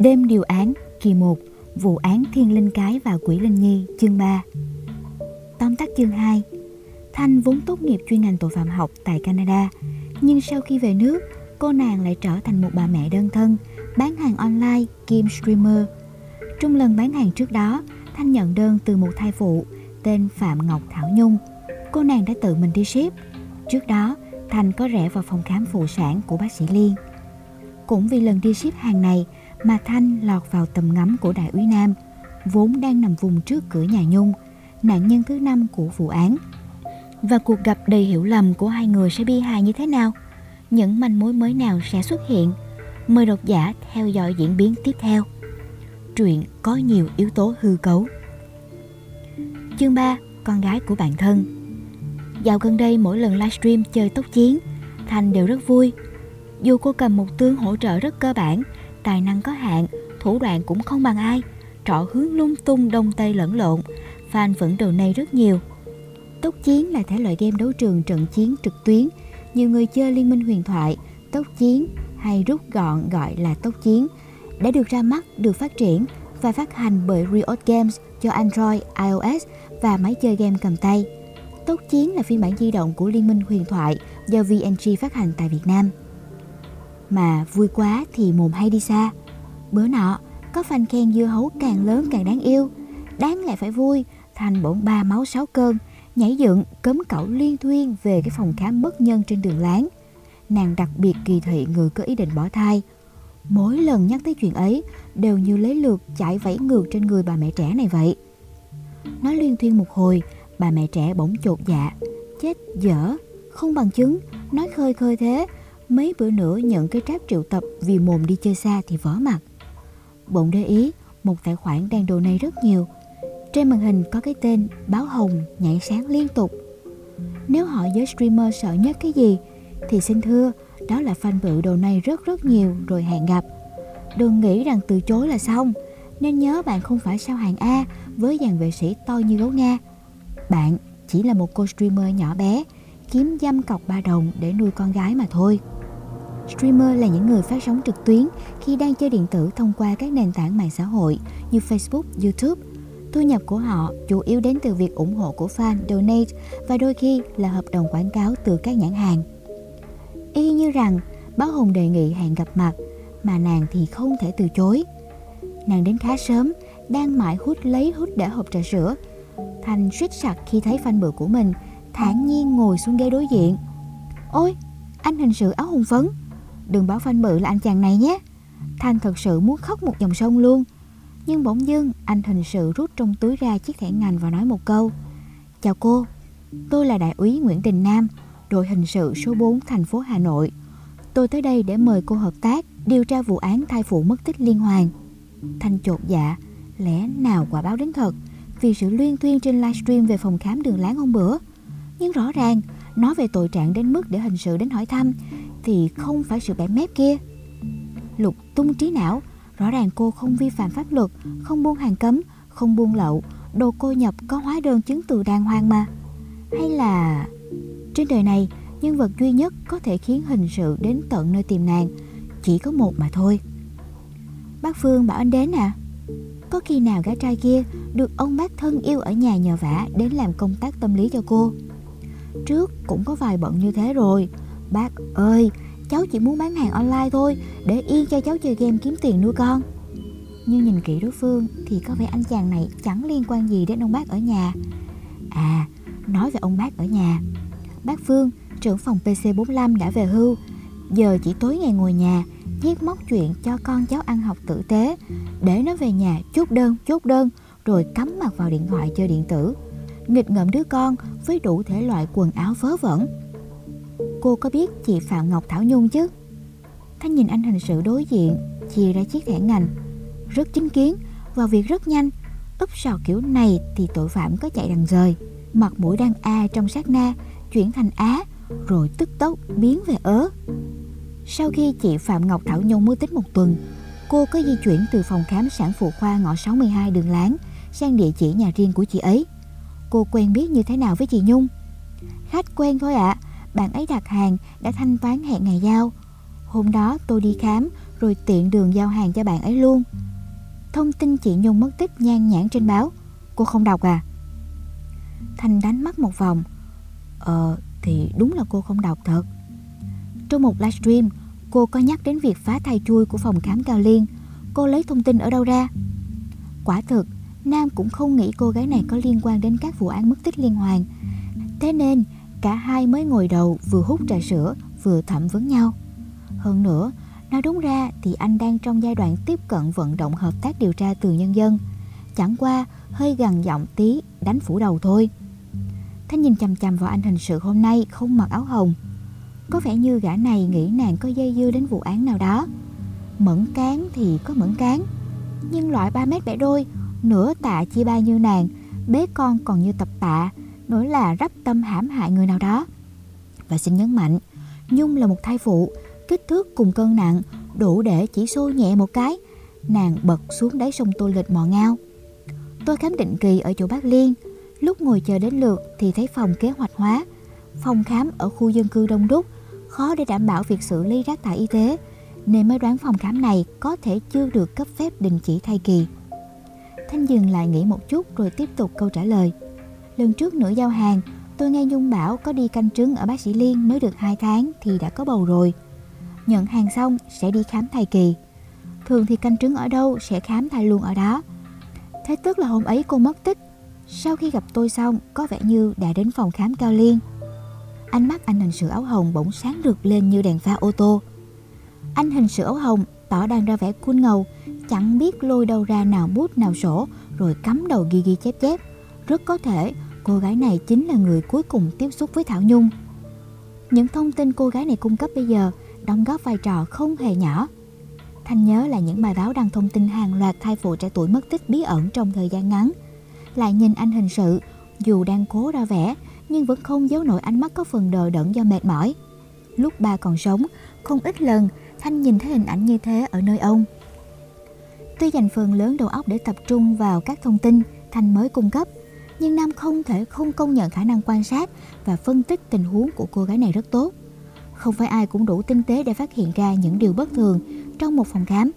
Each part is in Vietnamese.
Đêm điều án kỳ 1 Vụ án Thiên Linh Cái và Quỷ Linh Nhi chương 3 Tóm tắt chương 2 Thanh vốn tốt nghiệp chuyên ngành tội phạm học tại Canada Nhưng sau khi về nước Cô nàng lại trở thành một bà mẹ đơn thân Bán hàng online, kim streamer. Trong lần bán hàng trước đó Thanh nhận đơn từ một thai phụ Tên Phạm Ngọc Thảo Nhung. Cô nàng đã tự mình đi ship. Trước đó Thanh có rẽ vào phòng khám phụ sản của bác sĩ Liên. Cũng vì lần đi ship hàng này mà Thanh lọt vào tầm ngắm của đại úy Nam, vốn đang nằm vùng trước cửa nhà Nhung, nạn nhân thứ năm của vụ án. Và cuộc gặp đầy hiểu lầm của hai người sẽ bi hài như thế nào? Những manh mối mới nào sẽ xuất hiện? Mời độc giả theo dõi diễn biến tiếp theo. Truyện có nhiều yếu tố hư cấu. Chương 3. Con gái của bạn thân Dạo gần đây mỗi lần livestream chơi tốc chiến, Thanh đều rất vui dù cô cầm một tướng hỗ trợ rất cơ bản, tài năng có hạn, thủ đoạn cũng không bằng ai, trọ hướng lung tung đông tây lẫn lộn, fan vẫn đồ này rất nhiều. Tốc chiến là thể loại game đấu trường trận chiến trực tuyến, nhiều người chơi Liên minh huyền thoại, tốc chiến hay rút gọn gọi là tốc chiến đã được ra mắt, được phát triển và phát hành bởi Riot Games cho Android, iOS và máy chơi game cầm tay. Tốc chiến là phiên bản di động của Liên minh huyền thoại do VNG phát hành tại Việt Nam. Mà vui quá thì mồm hay đi xa. Bữa nọ, có fan khen dưa hấu càng lớn càng đáng yêu. Đáng lại phải vui, Thành bỗng ba máu sáu cơn, Nhảy dựng, cấm cẩu liên thuyên về cái phòng khám bất nhân trên đường láng. Nàng đặc biệt kỳ thị người có ý định bỏ thai. Mỗi lần nhắc tới chuyện ấy, Đều như lấy lượt chạy vẫy ngược trên người bà mẹ trẻ này vậy. Nói liên thuyên một hồi, Bà mẹ trẻ bỗng chột dạ. Chết dở, Không bằng chứng, Nói khơi khơi thế Mấy bữa nữa nhận cái tráp triệu tập vì mồm đi chơi xa thì vỡ mặt. Bỗng để ý, một tài khoản đang đồ này rất nhiều. Trên màn hình có cái tên báo hồng nhảy sáng liên tục. Nếu hỏi giới streamer sợ nhất cái gì thì xin thưa đó là fan bự đồ này rất rất nhiều rồi hẹn gặp. Đừng nghĩ rằng từ chối là xong nên nhớ bạn không phải sao hàng A với dàn vệ sĩ to như gấu Nga. Bạn chỉ là một cô streamer nhỏ bé kiếm dăm cọc ba đồng để nuôi con gái mà thôi. Streamer là những người phát sóng trực tuyến khi đang chơi điện tử thông qua các nền tảng mạng xã hội như Facebook, YouTube. Thu nhập của họ chủ yếu đến từ việc ủng hộ của fan, donate và đôi khi là hợp đồng quảng cáo từ các nhãn hàng. Y như rằng báo Hùng đề nghị hẹn gặp mặt mà nàng thì không thể từ chối. Nàng đến khá sớm, đang mãi hút lấy hút để hộp trà sữa. Thành suýt sặc khi thấy fan bự của mình thản nhiên ngồi xuống ghế đối diện. Ôi, anh hình sự áo hùng phấn Đừng bảo phanh bự là anh chàng này nhé. Thanh thật sự muốn khóc một dòng sông luôn. Nhưng bỗng dưng anh hình sự rút trong túi ra chiếc thẻ ngành và nói một câu. Chào cô, tôi là đại úy Nguyễn Đình Nam Đội hình sự số 4 thành phố Hà Nội. Tôi tới đây để mời cô hợp tác Điều tra vụ án thai phụ mất tích liên hoàn. Thanh chột dạ Lẽ nào quả báo đến thật? Vì sự luyên tuyên trên livestream về phòng khám đường láng hôm bữa. Nhưng rõ ràng Nói về tội trạng đến mức để hình sự đến hỏi thăm thì không phải sự bẻ mép kia. Lục tung trí não, rõ ràng cô không vi phạm pháp luật, không buôn hàng cấm, không buôn lậu, đồ cô nhập có hóa đơn chứng từ đàng hoàng mà. Hay là trên đời này nhân vật duy nhất có thể khiến hình sự đến tận nơi tìm nàng chỉ có một mà thôi. Bác Phương bảo anh đến à? Có khi nào gã trai kia được ông bác thân yêu ở nhà nhờ vả đến làm công tác tâm lý cho cô? Trước cũng có vài bận như thế rồi, Bác ơi, cháu chỉ muốn bán hàng online thôi Để yên cho cháu chơi game kiếm tiền nuôi con. Nhưng nhìn kỹ đối phương Thì có vẻ anh chàng này chẳng liên quan gì đến ông bác ở nhà. À, nói về ông bác ở nhà. Bác Phương, trưởng phòng PC45 đã về hưu. Giờ chỉ tối ngày ngồi nhà Viết móc chuyện cho con cháu ăn học tử tế. Để nó về nhà chốt đơn, chốt đơn Rồi cắm mặt vào điện thoại chơi điện tử. Nghịch ngợm đứa con với đủ thể loại quần áo vớ vẩn. Cô có biết chị Phạm Ngọc Thảo Nhung chứ? Thanh nhìn anh hành sự đối diện, chia ra chiếc thẻ ngành. Rất chính kiến, vào việc rất nhanh. Úp sò kiểu này thì tội phạm có chạy đằng rời. Mặt mũi đang A trong sát na, chuyển thành Á, rồi tức tốc biến về ớ. Sau khi chị Phạm Ngọc Thảo Nhung mới tích một tuần, cô có di chuyển từ phòng khám sản phụ khoa ngõ 62 đường Láng sang địa chỉ nhà riêng của chị ấy. Cô quen biết như thế nào với chị Nhung? Khách quen thôi ạ, à, bạn ấy đặt hàng đã thanh toán hẹn ngày giao. Hôm đó tôi đi khám rồi tiện đường giao hàng cho bạn ấy luôn. Thông tin chị Nhung mất tích nhan nhãn trên báo, cô không đọc à? Thanh đánh mắt một vòng. Ờ, thì đúng là cô không đọc thật. Trong một livestream, cô có nhắc đến việc phá thai chui của phòng khám Cao Liên. Cô lấy thông tin ở đâu ra? Quả thực, Nam cũng không nghĩ cô gái này có liên quan đến các vụ án mất tích liên hoàn. Thế nên, cả hai mới ngồi đầu vừa hút trà sữa vừa thẩm vấn nhau. Hơn nữa, nói đúng ra thì anh đang trong giai đoạn tiếp cận vận động hợp tác điều tra từ nhân dân. Chẳng qua hơi gần giọng tí đánh phủ đầu thôi. Thế nhìn chằm chằm vào anh hình sự hôm nay không mặc áo hồng. Có vẻ như gã này nghĩ nàng có dây dưa đến vụ án nào đó. Mẫn cán thì có mẫn cán. Nhưng loại 3 mét bẻ đôi, nửa tạ chia ba như nàng, bế con còn như tập tạ, nỗi là rắp tâm hãm hại người nào đó. Và xin nhấn mạnh, Nhung là một thai phụ, kích thước cùng cân nặng, đủ để chỉ xô nhẹ một cái. Nàng bật xuống đáy sông Tô Lịch mò ngao. Tôi khám định kỳ ở chỗ bác Liên, lúc ngồi chờ đến lượt thì thấy phòng kế hoạch hóa. Phòng khám ở khu dân cư đông đúc, khó để đảm bảo việc xử lý rác thải y tế, nên mới đoán phòng khám này có thể chưa được cấp phép đình chỉ thai kỳ. Thanh dừng lại nghĩ một chút rồi tiếp tục câu trả lời. Lần trước nữ giao hàng, tôi nghe Nhung bảo có đi canh trứng ở bác sĩ Liên mới được 2 tháng thì đã có bầu rồi. Nhận hàng xong sẽ đi khám thai kỳ. Thường thì canh trứng ở đâu sẽ khám thai luôn ở đó. Thế tức là hôm ấy cô mất tích. Sau khi gặp tôi xong, có vẻ như đã đến phòng khám Cao Liên. Ánh mắt anh hình sự áo hồng bỗng sáng rực lên như đèn pha ô tô. Anh hình sự áo hồng tỏ đang ra vẻ cool ngầu, chẳng biết lôi đâu ra nào bút nào sổ rồi cắm đầu ghi ghi chép chép. Rất có thể cô gái này chính là người cuối cùng tiếp xúc với Thảo Nhung. Những thông tin cô gái này cung cấp bây giờ đóng góp vai trò không hề nhỏ. Thanh nhớ là những bài báo đăng thông tin hàng loạt thai phụ trẻ tuổi mất tích bí ẩn trong thời gian ngắn. Lại nhìn anh hình sự, dù đang cố ra vẻ, nhưng vẫn không giấu nổi ánh mắt có phần đờ đẫn do mệt mỏi. Lúc ba còn sống, không ít lần Thanh nhìn thấy hình ảnh như thế ở nơi ông. Tuy dành phần lớn đầu óc để tập trung vào các thông tin Thanh mới cung cấp, nhưng Nam không thể không công nhận khả năng quan sát và phân tích tình huống của cô gái này rất tốt. Không phải ai cũng đủ tinh tế để phát hiện ra những điều bất thường trong một phòng khám,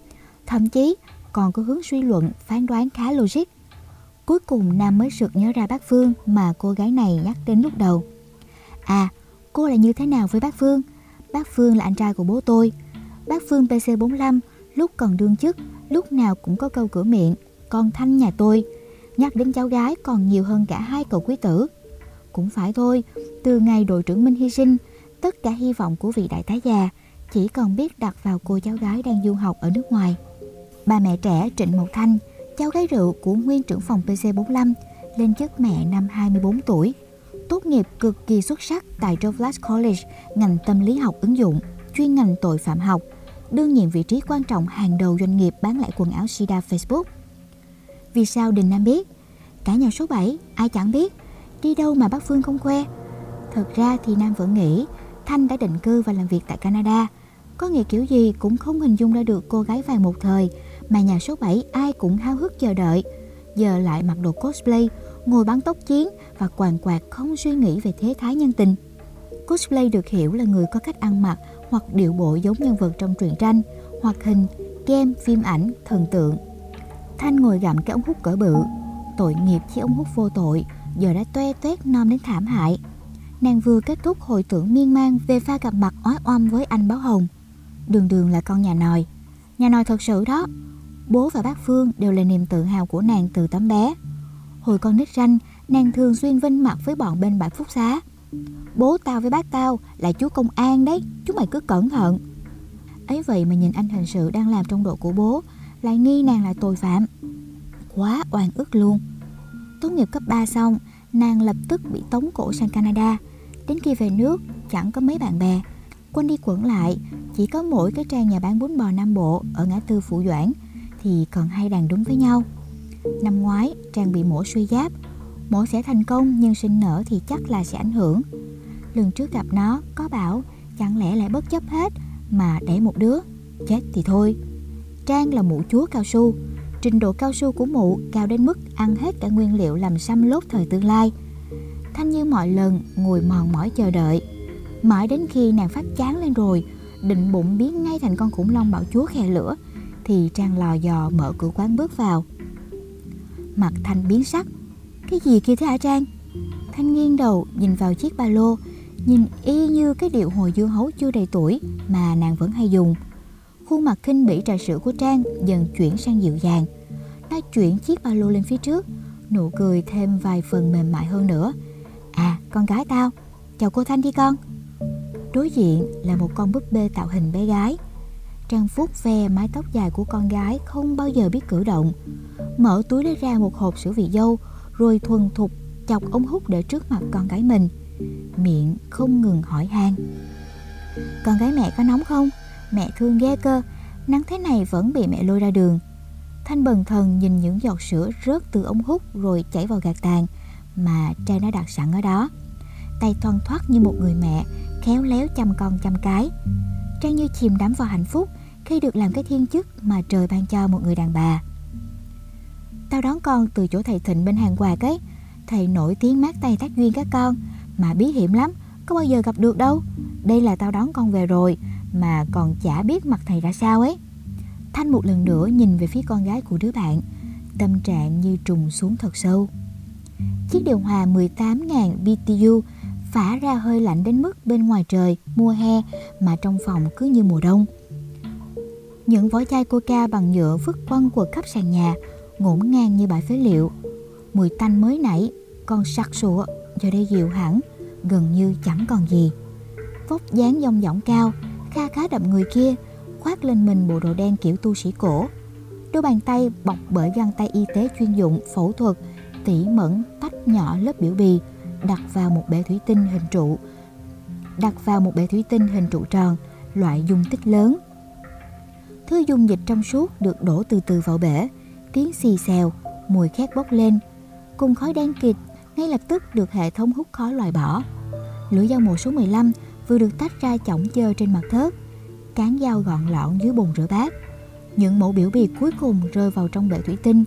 thậm chí còn có hướng suy luận, phán đoán khá logic. Cuối cùng Nam mới sực nhớ ra bác Phương mà cô gái này nhắc đến lúc đầu. À, cô là như thế nào với bác Phương? Bác Phương là anh trai của bố tôi. Bác Phương PC45 lúc còn đương chức, lúc nào cũng có câu cửa miệng, con Thanh nhà tôi. Nhắc đến cháu gái còn nhiều hơn cả hai cậu quý tử. Cũng phải thôi, từ ngày đội trưởng Minh hy sinh, tất cả hy vọng của vị đại tá già chỉ còn biết đặt vào cô cháu gái đang du học ở nước ngoài. Bà mẹ trẻ Trịnh Mộc Thanh, cháu gái rượu của nguyên trưởng phòng PC45, lên chức mẹ năm 24 tuổi. Tốt nghiệp cực kỳ xuất sắc tại Douglas College, ngành tâm lý học ứng dụng, chuyên ngành tội phạm học, đương nhiệm vị trí quan trọng hàng đầu doanh nghiệp bán lại quần áo Sida Facebook. Vì sao Đình Nam biết? Cả nhà số 7, ai chẳng biết, đi đâu mà bác Phương không khoe. Thật ra thì Nam vẫn nghĩ Thanh đã định cư và làm việc tại Canada. Có nghĩa kiểu gì cũng không hình dung ra được cô gái vàng một thời mà nhà số 7 ai cũng háo hức chờ đợi. Giờ lại mặc đồ cosplay, ngồi bắn tốc chiến và quàng quạt không suy nghĩ về thế thái nhân tình. Cosplay được hiểu là người có cách ăn mặc hoặc điệu bộ giống nhân vật trong truyện tranh, hoạt hình, game, phim ảnh, thần tượng. Thanh ngồi gặm cái ống hút cỡ bự. Tội nghiệp chứ ống hút vô tội, giờ đã toe toét non đến thảm hại. Nàng vừa kết thúc hồi tưởng miên man về pha gặp mặt oái oăm với anh Báo Hồng. Đường đường là con nhà nòi. Nhà nòi thật sự đó. Bố và bác Phương đều là niềm tự hào của nàng từ tấm bé. Hồi con nít ranh, nàng thường xuyên vinh mặt với bọn bên bãi phúc xá. Bố tao với bác tao là chú công an đấy, chúng mày cứ cẩn thận. Ấy vậy mà nhìn anh hình sự đang làm trong đội của bố, lại nghi nàng là tội phạm. Quá oan ức luôn. Tốt nghiệp cấp 3 xong, nàng lập tức bị tống cổ sang Canada. Đến khi về nước, chẳng có mấy bạn bè. Quân đi quẩn lại, chỉ có mỗi cái trang nhà bán bún bò Nam Bộ ở ngã tư Phụ Doãn thì còn hai đàn đúng với nhau. Năm ngoái, Trang bị mổ suy giáp. Mổ sẽ thành công nhưng sinh nở thì chắc là sẽ ảnh hưởng. Lần trước gặp nó, có bảo chẳng lẽ lại bất chấp hết mà để một đứa. Chết thì thôi. Trang là mụ chúa cao su. Trình độ cao su của mụ cao đến mức ăn hết cả nguyên liệu làm xăm lốt thời tương lai. Thanh như mọi lần ngồi mòn mỏi chờ đợi. Mãi đến khi nàng phát chán lên rồi, định bụng biến ngay thành con khủng long bảo chúa khe lửa thì Trang lò dò mở cửa quán bước vào. Mặt Thanh biến sắc. Cái gì kia thế hả Trang? Thanh nghiêng đầu nhìn vào chiếc ba lô, nhìn y như cái điệu hồi dưa hấu chưa đầy tuổi mà nàng vẫn hay dùng. Khuôn mặt khinh bỉ trà sữa của Trang dần chuyển sang dịu dàng. Nó chuyển chiếc ba lô lên phía trước, nụ cười thêm vài phần mềm mại hơn nữa. À, con gái tao, chào cô Thanh đi con. Đối diện là một con búp bê tạo hình bé gái. Trang vuốt ve mái tóc dài của con gái không bao giờ biết cử động. Mở túi lấy ra một hộp sữa vị dâu, rồi thuần thục chọc ống hút để trước mặt con gái mình. Miệng không ngừng hỏi han. Con gái mẹ có nóng không? Mẹ thương ghê cơ, nắng thế này vẫn bị mẹ lôi ra đường. Thanh bần thần nhìn những giọt sữa rớt từ ống hút rồi chảy vào gạt tàn mà Trang đã đặt sẵn ở đó. Tay thoăn thoát như một người mẹ, khéo léo chăm con chăm cái. Trang như chìm đắm vào hạnh phúc khi được làm cái thiên chức mà trời ban cho một người đàn bà. Tao đón con từ chỗ thầy Thịnh bên hàng quạt ấy. Thầy nổi tiếng mát tay tác duyên các con, mà bí hiểm lắm, có bao giờ gặp được đâu. Đây là tao đón con về rồi, mà còn chả biết mặt thầy ra sao ấy. Thanh một lần nữa nhìn về phía con gái của đứa bạn, tâm trạng như trùng xuống thật sâu. Chiếc điều hòa 18.000 BTU phả ra hơi lạnh đến mức bên ngoài trời mùa hè mà trong phòng cứ như mùa đông. Những vỏ chai coca bằng nhựa vứt quăng quật khắp sàn nhà, ngổn ngang như bãi phế liệu. Mùi tanh mới nảy, còn sặc sụa, giờ đây dịu hẳn, gần như chẳng còn gì. Vóc dáng dong dỏng cao, kha khá đậm người kia, khoác lên mình bộ đồ đen kiểu tu sĩ cổ. Đôi bàn tay bọc bởi găng tay y tế chuyên dụng phẫu thuật, tỉ mẩn tách nhỏ lớp biểu bì, đặt vào một bể thủy tinh hình trụ. Đặt vào một bể thủy tinh hình trụ tròn, loại dung tích lớn. Thứ dung dịch trong suốt được đổ từ từ vào bể, tiếng xì xèo, mùi khét bốc lên. Cùng khói đen kịt ngay lập tức được hệ thống hút khói loại bỏ. Lưỡi dao mổ số 15 vừa được tách ra chỏng chơ trên mặt thớt, cán dao gọn lõn dưới bồn rửa bát. Những mẫu biểu bì cuối cùng rơi vào trong bể thủy tinh,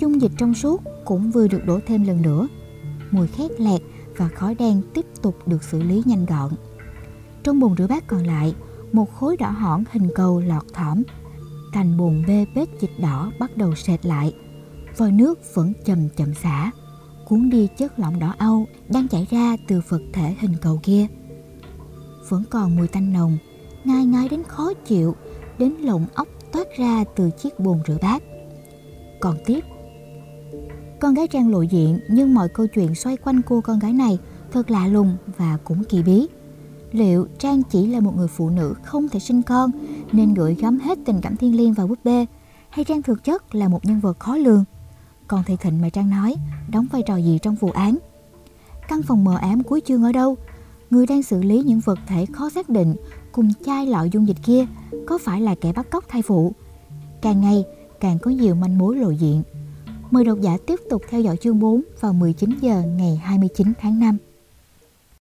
dung dịch trong suốt cũng vừa được đổ thêm lần nữa. Mùi khét lẹt và khói đen tiếp tục được xử lý nhanh gọn. Trong bồn rửa bát còn lại, một khối đỏ hỏn hình cầu lọt thỏm. Thành bồn bê bết dịch đỏ bắt đầu sệt lại. Vòi nước vẫn chậm chậm xả, cuốn đi chất lỏng đỏ âu đang chảy ra từ vật thể hình cầu kia. Vẫn còn mùi tanh nồng, ngai ngái đến khó chịu, đến lộng ốc toát ra từ chiếc bồn rửa bát. Còn tiếp, con gái Trang lộ diện nhưng mọi câu chuyện xoay quanh cô con gái này thật lạ lùng và cũng kỳ bí. Liệu Trang chỉ là một người phụ nữ không thể sinh con nên gửi gắm hết tình cảm thiên liêng vào búp bê hay Trang thực chất là một nhân vật khó lường? Còn thầy Thịnh mà Trang nói đóng vai trò gì trong vụ án? Căn phòng mờ ám cuối chương ở đâu? Người đang xử lý những vật thể khó xác định cùng chai lọ dung dịch kia có phải là kẻ bắt cóc thai phụ? Càng ngày, càng có nhiều manh mối lộ diện. Mời độc giả tiếp tục theo dõi chương 4 vào 19 giờ ngày 29 tháng 5.